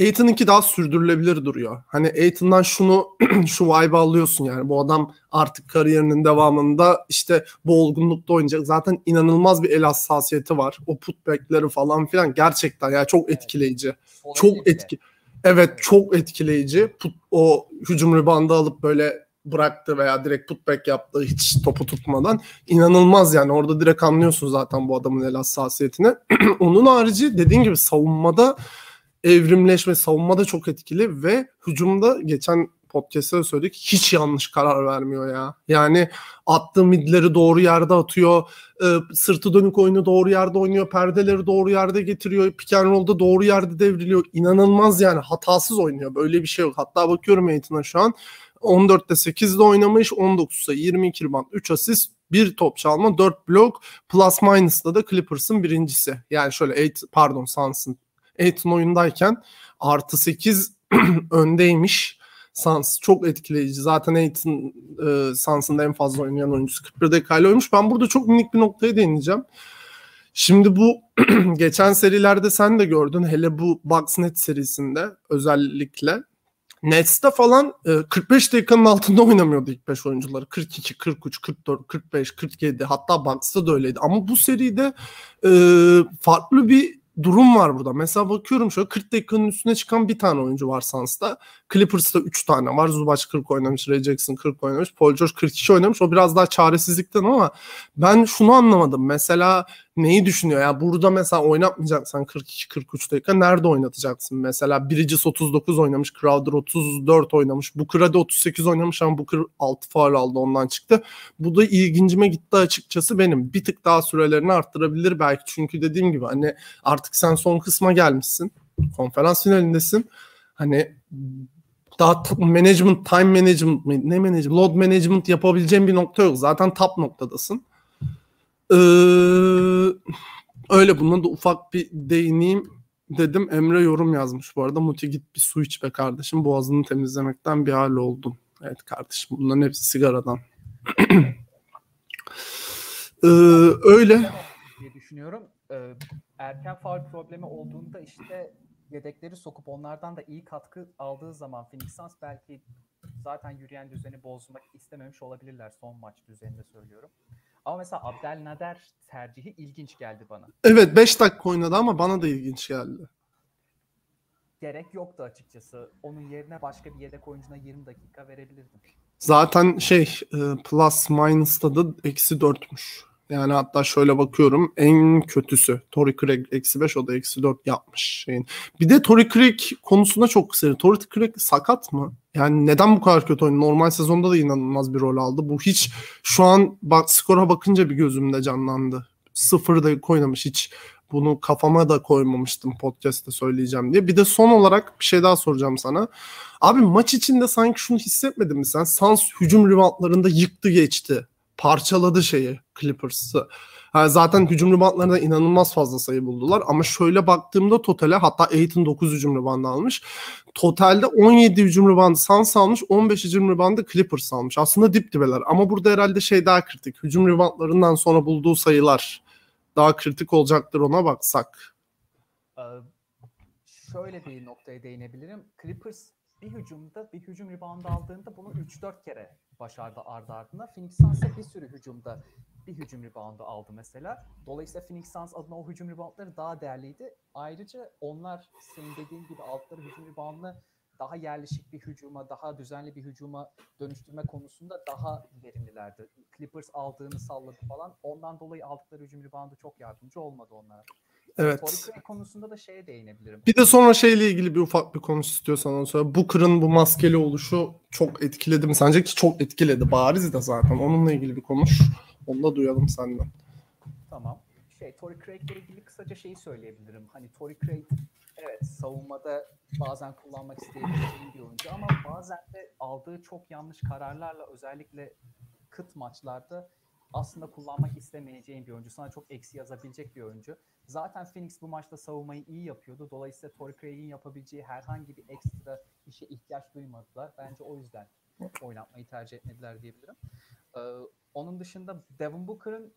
Aiton'unki daha sürdürülebilir duruyor. Hani Aiton'dan şunu *clears throat* şu vibe alıyorsun yani bu adam artık kariyerinin devamında işte bu olgunlukta oynayacak. Zaten inanılmaz bir el hassasiyeti var. O putback'leri falan filan gerçekten yani çok etkileyici. Çok etki. Evet çok etkileyici. Put, o hücum ribandı alıp böyle bıraktı veya direkt putback yaptı hiç topu tutmadan. inanılmaz yani orada direkt anlıyorsun zaten bu adamın el hassasiyetini. *clears throat* Onun harici dediğin gibi savunmada evrimleşme savunmada çok etkili ve hücumda geçen podcast'ta söyledik hiç yanlış karar vermiyor ya. Yani attığı midleri doğru yerde atıyor. E, sırtı dönük oyunu doğru yerde oynuyor. Perdeleri doğru yerde getiriyor. Pick and roll'da doğru yerde devriliyor. İnanılmaz yani hatasız oynuyor. Böyle bir şey yok. Hatta bakıyorum Aiton'a şu an 14'te 8'de oynamış. 19 sayı 22 rebound 3 asist bir top çalma 4 blok plus minus'da da Clippers'ın birincisi. Yani şöyle 8 pardon Suns'ın Aiton oyundayken artı 8 *clears throat* öndeymiş. Sans çok etkileyici. Zaten Aiton e, Sans'ın en fazla oynayan oyuncusu 41 dakikayla oymuş. Ben burada çok minik bir noktaya değineceğim. Şimdi bu *clears throat* geçen serilerde sen de gördün. Hele bu Bucks-Net serisinde özellikle. Nets'te falan e, 45 dakikanın altında oynamıyordu ilk 5 oyuncuları. 42, 43, 44, 45, 47 hatta Bucks'ta da öyleydi. Ama bu seride e, farklı bir durum var burada. Mesela bakıyorum şöyle 40 dakikanın üstüne çıkan bir tane oyuncu var Suns'ta. Clippers'ta 3 tane var. Zubac 40 oynamış, Ray Jackson 40 oynamış, Paul George 42 oynamış. O biraz daha çaresizlikten ama ben şunu anlamadım. Mesela neyi düşünüyor? Ya burada mesela oynatmayacaksan 42-43 dakika nerede oynatacaksın? Mesela Bridges 39 oynamış, Crowder 34 oynamış, Booker hadi 38 oynamış ama Booker 6 faal aldı ondan çıktı. Bu da ilgincime gitti açıkçası benim. Bir tık daha sürelerini arttırabilir belki. Çünkü dediğim gibi hani artık sen son kısma gelmişsin. Konferans finalindesin. Hani daha management, time management ne management, load management yapabileceğin bir nokta yok. Zaten top noktadasın. Ee, öyle buna da ufak bir değineyim dedim. Emre yorum yazmış bu arada. Muti git bir su iç be kardeşim. Boğazını temizlemekten bir hal oldun. Evet kardeşim bunların hepsi sigaradan. *clears throat* ee, öyle. diye düşünüyorum. Ee, erken faul problemi olduğunda işte yedekleri sokup onlardan da iyi katkı aldığı zaman Phoenix Suns belki zaten yürüyen düzeni bozmak istememiş olabilirler son maç düzeninde söylüyorum. Ama mesela Abdelnader tercihi ilginç geldi bana. Evet 5 dakika oynadı ama bana da ilginç geldi. Gerek yoktu açıkçası. Onun yerine başka bir yedek oyuncuna 20 dakika verebilirdim. Zaten şey e, plus minus'ta da eksi 4'müş. Yani hatta şöyle bakıyorum en kötüsü Tory Craig eksi 5 o da eksi 4 yapmış şeyin. Bir de Tory Craig konusunda çok kısa. Tory Craig sakat mı? Yani neden bu kadar kötü oynuyor? Normal sezonda da inanılmaz bir rol aldı. Bu hiç şu an bak skora bakınca bir gözümde canlandı. Sıfır da oynamış hiç Bunu kafama da koymamıştım podcast'te söyleyeceğim diye. Bir de son olarak bir şey daha soracağım sana. Abi maç içinde sanki şunu hissetmedin mi sen? Sans hücum reboundlarında yıktı geçti. Parçaladı şeyi Clippers'ı. Yani zaten hücum reboundlarında inanılmaz fazla sayı buldular. Ama şöyle baktığımda totale hatta Aiton 9 hücum reboundu almış. Totalde 17 hücum reboundu Suns almış. 15 hücum reboundu Clippers almış. Aslında dip dibeler. Ama burada herhalde şey daha kritik. Hücum reboundlarından sonra bulduğu sayılar daha kritik olacaktır ona baksak. Ee, şöyle bir noktaya değinebilirim. Clippers bir hücumda bir hücum reboundu aldığında bunu 3-4 kere başardı ardı ardına. Phoenix Suns bir sürü hücumda bir hücum reboundu aldı mesela. Dolayısıyla Phoenix Suns adına o hücum reboundları daha değerliydi. Ayrıca onlar senin dediğin gibi aldıkları hücum reboundını daha yerleşik bir hücuma, daha düzenli bir hücuma dönüştürme konusunda daha verimlilerdi. Clippers aldığını salladı falan. Ondan dolayı aldıkları hücum reboundu çok yardımcı olmadı onlara. Evet. Torrey konusunda da şeye değinebilirim. Bir de sonra şeyle ilgili bir ufak bir konuş istiyorsan onu söyle. Booker'ın bu maskeli oluşu çok etkiledi mi? Sence ki çok etkiledi. Bariz de zaten. Onunla ilgili bir konuş. Onu da duyalım senden. Tamam. Şey, Tory Craig ile ilgili kısaca şeyi söyleyebilirim. Hani Tory Craig evet savunmada bazen kullanmak isteyebileceğim bir oyuncu ama bazen de aldığı çok yanlış kararlarla özellikle kıt maçlarda aslında kullanmak istemeyeceğin bir oyuncu. Sana çok eksi yazabilecek bir oyuncu. Zaten Phoenix bu maçta savunmayı iyi yapıyordu. Dolayısıyla Tory Craig'in yapabileceği herhangi bir ekstra işe ihtiyaç duymadılar. Bence o yüzden oynatmayı tercih etmediler diyebilirim. Ee, onun dışında Devin Booker'ın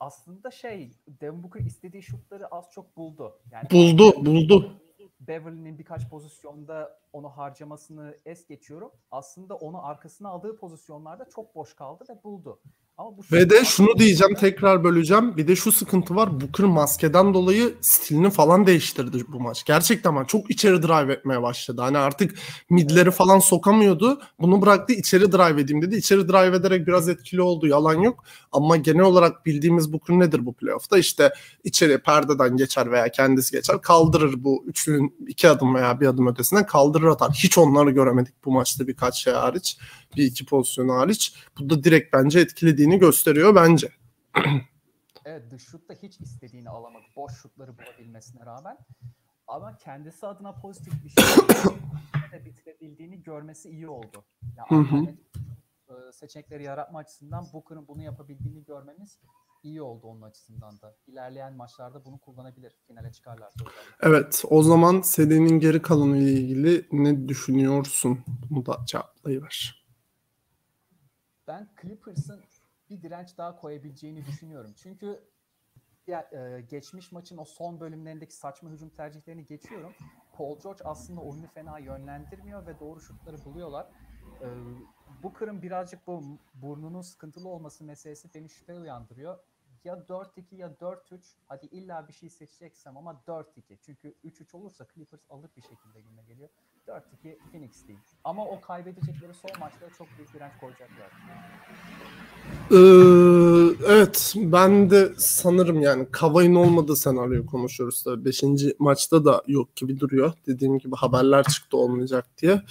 aslında şey Devin Booker istediği şutları az çok buldu. Yani buldu, buldu. Beverly'nin birkaç pozisyonda onu harcamasını es geçiyorum. Aslında onu arkasına aldığı pozisyonlarda çok boş kaldı ve buldu. Ama bu Ve de şunu diyeceğim tekrar böleceğim. Bir de şu sıkıntı var. Booker maskeden dolayı stilini falan değiştirdi bu maç. Gerçekten ama çok içeri drive etmeye başladı. Hani artık midleri falan sokamıyordu. Bunu bıraktı içeri drive edeyim dedi. İçeri drive ederek biraz etkili oldu. Yalan yok. Ama genel olarak bildiğimiz Booker nedir bu playoff'ta? İşte içeri perdeden geçer veya kendisi geçer. Kaldırır bu üçlünün iki adım veya bir adım ötesine kaldırır atar. Hiç onları göremedik bu maçta birkaç şey hariç. Bir iki pozisyonu hariç. Bu da direkt bence etkili istediğini gösteriyor bence. *clears throat* evet dış şutta hiç istediğini alamadı. Boş şutları bulabilmesine rağmen. Ama kendisi adına pozitif bir şey *clears throat* de bitirebildiğini görmesi iyi oldu. Yani e, seçenekleri yaratma açısından Booker'ın bunu yapabildiğini görmemiz iyi oldu onun açısından da. İlerleyen maçlarda bunu kullanabilir finale çıkarlarsa. Evet o zaman serinin geri kalanı ile ilgili ne düşünüyorsun? Bunu da cevaplayıver. Ben Clippers'ın bir direnç daha koyabileceğini düşünüyorum. Çünkü ya, e, geçmiş maçın o son bölümlerindeki saçma hücum tercihlerini geçiyorum. Paul George aslında oyunu fena yönlendirmiyor ve doğru şutları buluyorlar. E, Booker'ın birazcık bu burnunun sıkıntılı olması meselesi beni şüphe uyandırıyor ya 4-2 ya 4-3 hadi illa bir şey seçeceksem ama 4-2. Çünkü 3-3 olursa Clippers alır bir şekilde güne geliyor. 4-2 Phoenix değil. Ama o kaybedecekleri son maçta çok büyük direnç koyacaklar. Ee, evet ben de sanırım yani Kavay'ın olmadığı senaryoyu konuşuyoruz tabii. Beşinci maçta da yok gibi duruyor. Dediğim gibi haberler çıktı olmayacak diye.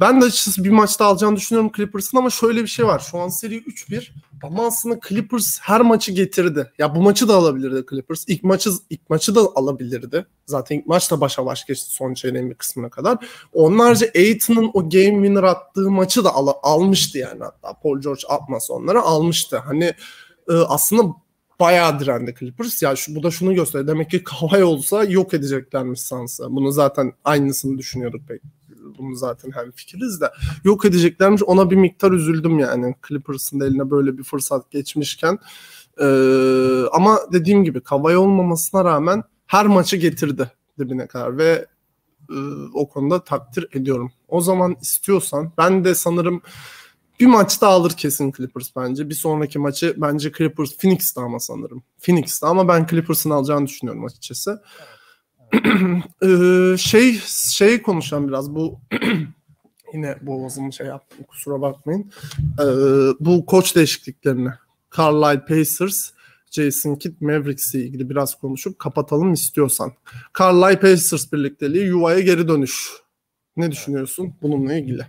Ben de açıkçası bir maçta alacağını düşünüyorum Clippers'ın ama şöyle bir şey var. Şu an seri 3-1 ama aslında Clippers her maçı getirdi. Ya bu maçı da alabilirdi Clippers. İlk maçı ilk maçı da alabilirdi. Zaten ilk maç da başa baş geçti son çeyreğin bir kısmına kadar. Onlarca Aiton'un o game winner attığı maçı da al, almıştı yani hatta. Paul George atmasa onları almıştı. Hani e, aslında bayağı direndi Clippers. Ya şu, bu da şunu gösteriyor. Demek ki Kawhi olsa yok edeceklermiş Suns'ı. Bunu zaten aynısını düşünüyorduk pek bunu zaten hem fikiriz de yok edeceklermiş ona bir miktar üzüldüm yani Clippers'ın eline böyle bir fırsat geçmişken ee, ama dediğim gibi Kavay olmamasına rağmen her maçı getirdi dibine kadar ve e, o konuda takdir ediyorum. O zaman istiyorsan ben de sanırım bir maçta alır kesin Clippers bence. Bir sonraki maçı bence Clippers Phoenix'te ama sanırım. Phoenix'te ama ben Clippers'ın alacağını düşünüyorum açıkçası. Evet. *clears throat* Ee, şey şey konuşalım biraz bu *clears throat* yine boğazımı şey yaptım kusura bakmayın. Ee, bu koç değişikliklerini Carlisle Pacers Jason Kidd Mavericks'le ilgili biraz konuşup kapatalım istiyorsan. Carlisle Pacers birlikteliği yuvaya geri dönüş. Ne düşünüyorsun bununla ilgili?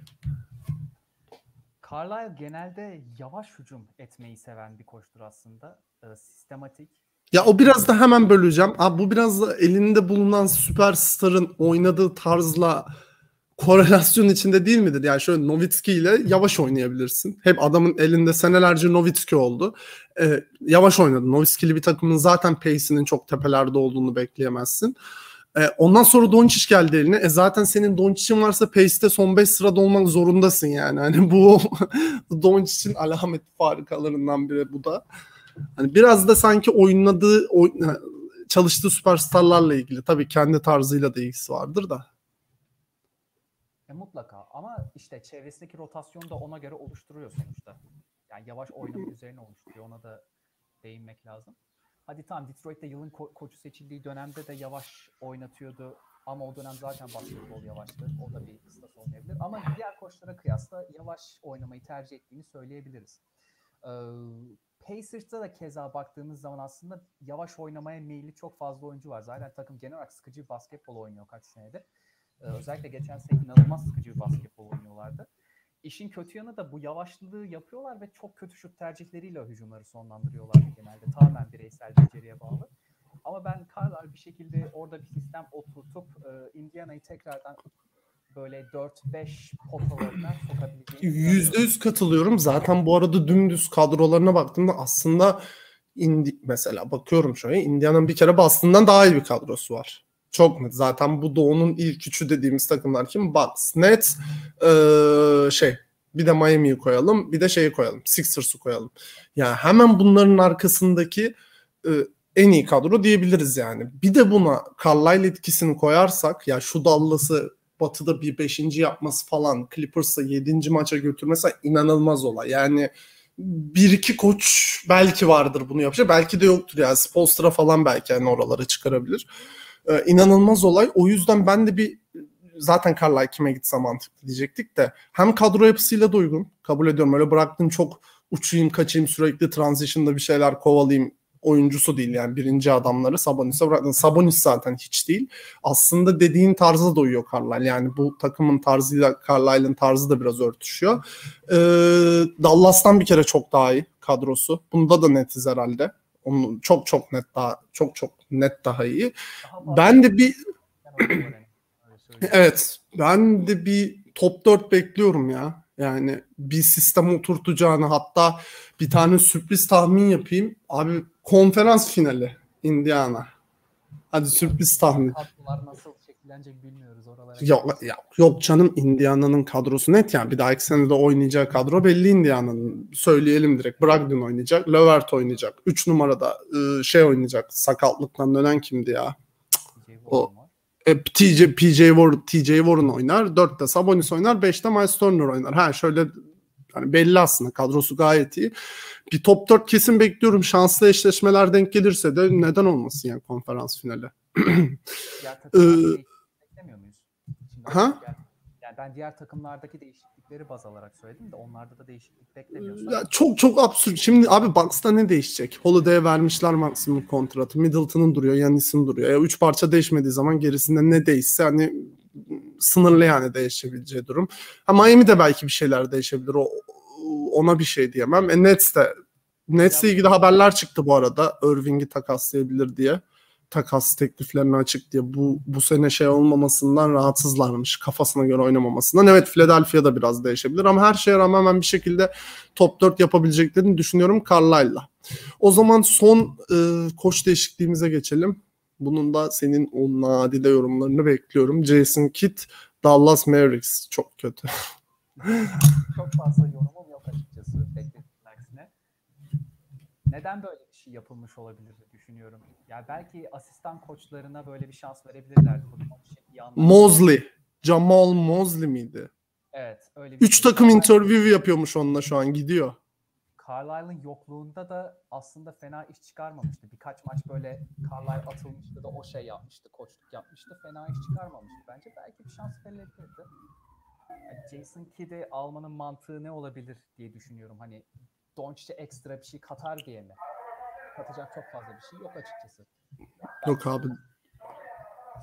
Carlisle genelde yavaş hücum etmeyi seven bir koçtur aslında. E, sistematik, Ya o biraz da hemen böleceğim. Abi bu biraz da elinde bulunan süperstarın oynadığı tarzla korelasyon içinde değil midir? Yani şöyle Novitski ile yavaş oynayabilirsin. Hep adamın elinde senelerce Novitski oldu. Ee, yavaş oynadı. Novitski'li bir takımın zaten pace'inin çok tepelerde olduğunu bekleyemezsin. Ee, ondan sonra Doncic geldi eline. E zaten senin Doncic'in varsa pace'te son 5 sırada olmak zorundasın yani. Hani bu *laughs* Doncic'in alamet farikalarından biri bu da. Hani biraz da sanki oynadığı oyn- çalıştığı süperstarlarla ilgili. Tabii kendi tarzıyla da ilgisi vardır da. E, mutlaka ama işte çevresindeki rotasyonu da ona göre oluşturuyor sonuçta. Yani yavaş oynama üzerine oluşturuyor. Ona da değinmek lazım. Hadi tamam Detroit'te yılın ko- koçu seçildiği dönemde de yavaş oynatıyordu. Ama o dönem zaten basketbol yavaştı. O da bir kıstas olmayabilir. Ama diğer koçlara kıyasla yavaş oynamayı tercih ettiğini söyleyebiliriz. Ee, Pacers'ta da keza baktığımız zaman aslında yavaş oynamaya meyilli çok fazla oyuncu var. Zaten takım genel olarak sıkıcı bir basketbol oynuyor kaç senedir. Ee, özellikle geçen sene inanılmaz sıkıcı bir basketbol oynuyorlardı. İşin kötü yanı da bu yavaşlığı yapıyorlar ve çok kötü şut tercihleriyle hücumları sonlandırıyorlar genelde. Tamamen bireysel beceriye bağlı. Ama ben Carlisle bir şekilde orada bir sistem oturtup e, Indiana'yı tekrardan böyle 4-5 potalarına sokabileceğini Yüzde yüz katılıyorum. Zaten bu arada dümdüz kadrolarına baktığımda aslında indi, mesela bakıyorum şöyle Indiana'nın bir kere Boston'dan daha iyi bir kadrosu var. Çok net. Zaten bu doğunun ilk üçü dediğimiz takımlar kim? Bucks, Nets, ee, şey bir de Miami'yi koyalım. Bir de şeyi koyalım. Sixers'ı koyalım. Yani hemen bunların arkasındaki e, en iyi kadro diyebiliriz yani. Bir de buna Carlisle etkisini koyarsak ya şu Dallas'ı Batı'da bir beşinci yapması falan Clippers'ı yedinci maça götürmesi inanılmaz olay. Yani bir iki koç belki vardır bunu yapacak. Belki de yoktur yani. Spolstra falan belki yani oralara çıkarabilir. Ee, inanılmaz olay. O yüzden ben de bir zaten Carlisle kime gitse mantıklı diyecektik de hem kadro yapısıyla da uygun. Kabul ediyorum. Öyle bıraktın çok uçayım kaçayım sürekli transition'da bir şeyler kovalayayım oyuncusu değil yani birinci adamları Sabonis'e bıraktın. Sabonis zaten hiç değil. Aslında dediğin tarzı da uyuyor Carlisle. Yani bu takımın tarzıyla Carlisle'ın tarzı da biraz örtüşüyor. Ee, Dallas'tan bir kere çok daha iyi kadrosu. Bunda da netiz herhalde. Onun çok çok net daha çok çok net daha iyi. Ben de bir. *clears throat* Evet. Ben de bir top 4 bekliyorum ya. Yani bir sistem oturtacağını hatta bir tane sürpriz tahmin yapayım. Abi konferans finali Indiana. Hadi sürpriz tahmin. Kadrolar nasıl şekillenecek bilmiyoruz oralara. Yok, yok, yok canım Indiana'nın kadrosu net yani. Bir dahaki sene de oynayacağı kadro belli Indiana'nın. Söyleyelim direkt. Brogdon oynayacak. Levert oynayacak. 3 numarada e, şey oynayacak. Sakatlıktan dönen kimdi ya? O-. E, TJ, PJ Warren, TJ Warren oynar. 4'te Sabonis oynar. 5'te Miles Turner oynar. Ha şöyle hani belli aslında kadrosu gayet iyi. Bir top 4 kesin bekliyorum. Şanslı eşleşmeler denk gelirse de neden olmasın yani konferans finali. *clears throat* Takımlarda Ee, Ha? Yani ben diğer takımlardaki değişiklikleri baz alarak söyledim de onlarda da değişiklik beklemiyorsun. Ya çok çok absürt. Şimdi abi Bucks'ta ne değişecek? Holiday'e vermişler maksimum kontratı. Middleton'ın duruyor, Yanis'in duruyor. Ya üç parça değişmediği zaman gerisinde ne değişse hani sınırlı yani değişebileceği durum. Ha Miami'de belki bir şeyler değişebilir. O, ona bir şey diyemem. E Nets de Nets'le ilgili haberler çıktı bu arada. Irving'i takaslayabilir diye. Takas tekliflerine açık diye. Bu bu sene şey olmamasından rahatsızlarmış. Kafasına göre oynamamasından. Evet Philadelphia'da biraz değişebilir ama her şeye rağmen ben bir şekilde top 4 yapabileceklerini düşünüyorum Carlisle'la. O zaman son e, koç değişikliğimize geçelim. Bunun da senin o nadide yorumlarını bekliyorum. Jason Kidd, Dallas Mavericks çok kötü. *laughs* Çok fazla yorumum yok açıkçası beklediğim aksine. Neden böyle bir şey yapılmış olabilir düşünüyorum. Yani belki asistan koçlarına böyle bir şans anlamda. Mosley, Jamal Mosley miydi? Evet öyle bir 3 şey. takım interview yapıyormuş onunla şu an gidiyor. Carlisle'ın yokluğunda da aslında fena iş çıkarmamıştı. Birkaç maç böyle Carlisle atılmıştı da o şey yapmıştı, koçluk yapmıştı. Fena iş çıkarmamıştı bence. Belki bir şans verilebilirdi. Yani Jason Kidd'i almanın mantığı ne olabilir diye düşünüyorum. Hani Doncic'e ekstra bir şey katar diye mi? Katacak çok fazla bir şey yok açıkçası. Yok abi.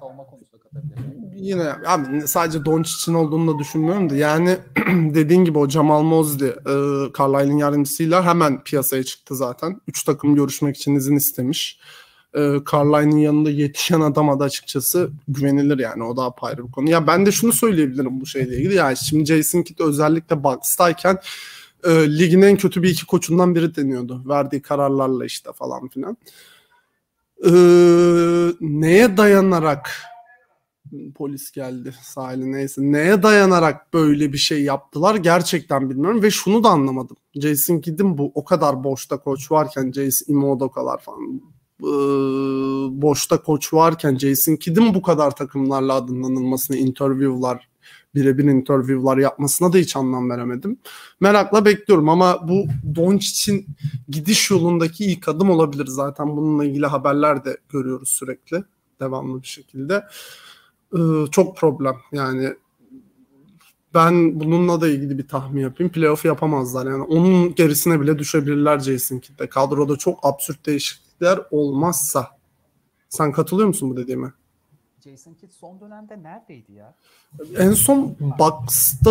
Savunma konusunda katabilirim. Yine abi sadece Doncic'in olduğunu da düşünmüyorum da yani *clears throat* dediğin gibi o Jamal Mosley e, Carlisle'in yardımcısıyla hemen piyasaya çıktı zaten. Üç takım görüşmek için izin istemiş. E, Carlisle'in yanında yetişen adama da açıkçası güvenilir yani o da apayrı bir konu. Ya ben de şunu söyleyebilirim bu şeyle ilgili. Yani şimdi Jason Kidd özellikle Bucks'tayken e, ligin en kötü bir iki koçundan biri deniyordu. Verdiği kararlarla işte falan filan. E, neye dayanarak polis geldi sahili neyse. Neye dayanarak böyle bir şey yaptılar gerçekten bilmiyorum ve şunu da anlamadım. Jason Kidd'in bu o kadar boşta koç varken Jason Imodokalar falan e, boşta koç varken Jason Kidd'in bu kadar takımlarla adının anılmasını interview'lar birebir interview'lar yapmasına da hiç anlam veremedim. Merakla bekliyorum ama bu Doncic'in gidiş yolundaki ilk adım olabilir. Zaten bununla ilgili haberler de görüyoruz sürekli devamlı bir şekilde. Ee, çok problem yani ben bununla da ilgili bir tahmin yapayım. Playoff yapamazlar yani. Onun gerisine bile düşebilirler Jason Kidd'de. Kadroda çok absürt değişiklikler olmazsa. Sen katılıyor musun bu dediğime? Jason Kidd son dönemde neredeydi ya? En son Bucks'ta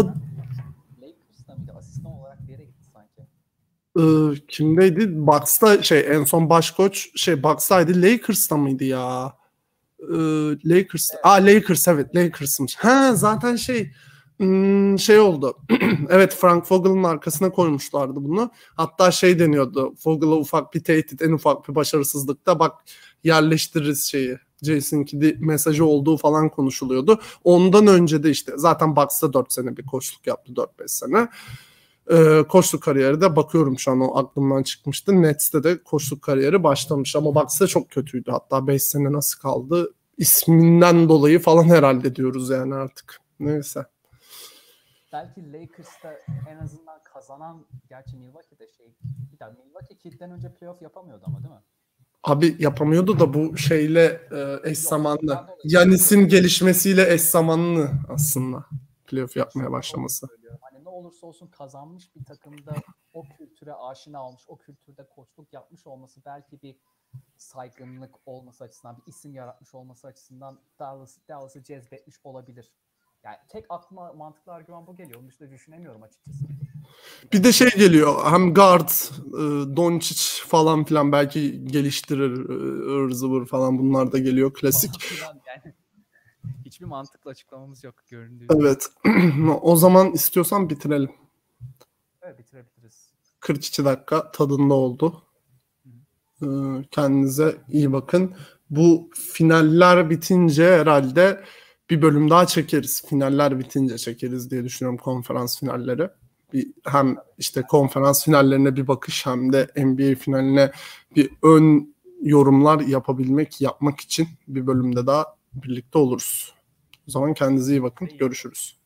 Lakers'ta mıydı? Asistan olarak bir yere gitti sanki. e, kimdeydi? Bucks'ta şey en son baş koç şey Bucks'taydı. Lakers'ta mıydı ya? E, Lakers. Evet. Aa Lakers evet Lakers'mış. Ha zaten şey hmm, şey oldu. *clears throat* evet Frank Vogel'ın arkasına koymuşlardı bunu. Hatta şey deniyordu. Vogel'a ufak bir tehdit, en ufak bir başarısızlıkta bak yerleştiririz şeyi. Jason Kidd'i mesajı olduğu falan konuşuluyordu. Ondan önce de işte zaten Bucks'ta 4 sene bir koçluk yaptı 4-5 sene. Ee, koçluk kariyeri de bakıyorum şu an o aklımdan çıkmıştı. Nets'te de koçluk kariyeri başlamış ama Bucks'ta çok kötüydü. Hatta 5 sene nasıl kaldı? İsminden dolayı falan herhalde diyoruz yani artık. Neyse. Belki Lakers'ta en azından kazanan gerçi Milwaukee'de şey bir daha Milwaukee Kidd'den önce playoff yapamıyordu ama değil mi? Abi yapamıyordu da bu şeyle e, eş zamanlı. Yanis'in gelişmesiyle eş zamanlı aslında playoff yapmaya başlaması. Hani ne olursa olsun kazanmış bir takımda o kültüre aşina olmuş, o kültürde koçluk yapmış olması belki bir saygınlık olması açısından, bir isim yaratmış olması açısından Dallas, Dallas'ı cezbetmiş olabilir. Yani tek aklıma mantıklı argüman bu geliyor. Onun dışında düşünemiyorum açıkçası. Bir de şey geliyor hem guard, e, Doncic falan filan belki geliştirir, e, ıvır zıvır falan bunlar da geliyor klasik. *laughs* Yani hiçbir mantıklı açıklamamız yok göründüğü. Evet. *clears throat* o zaman istiyorsan bitirelim. Evet bitirebiliriz. 42 dakika tadında oldu. Ee, Kendinize iyi bakın. Bu finaller bitince herhalde bir bölüm daha çekeriz. Finaller bitince çekeriz diye düşünüyorum konferans finalleri. Bir, hem işte konferans finallerine bir bakış hem de NBA finaline bir ön yorumlar yapabilmek, yapmak için bir bölümde daha birlikte oluruz. O zaman kendinize iyi bakın. Görüşürüz.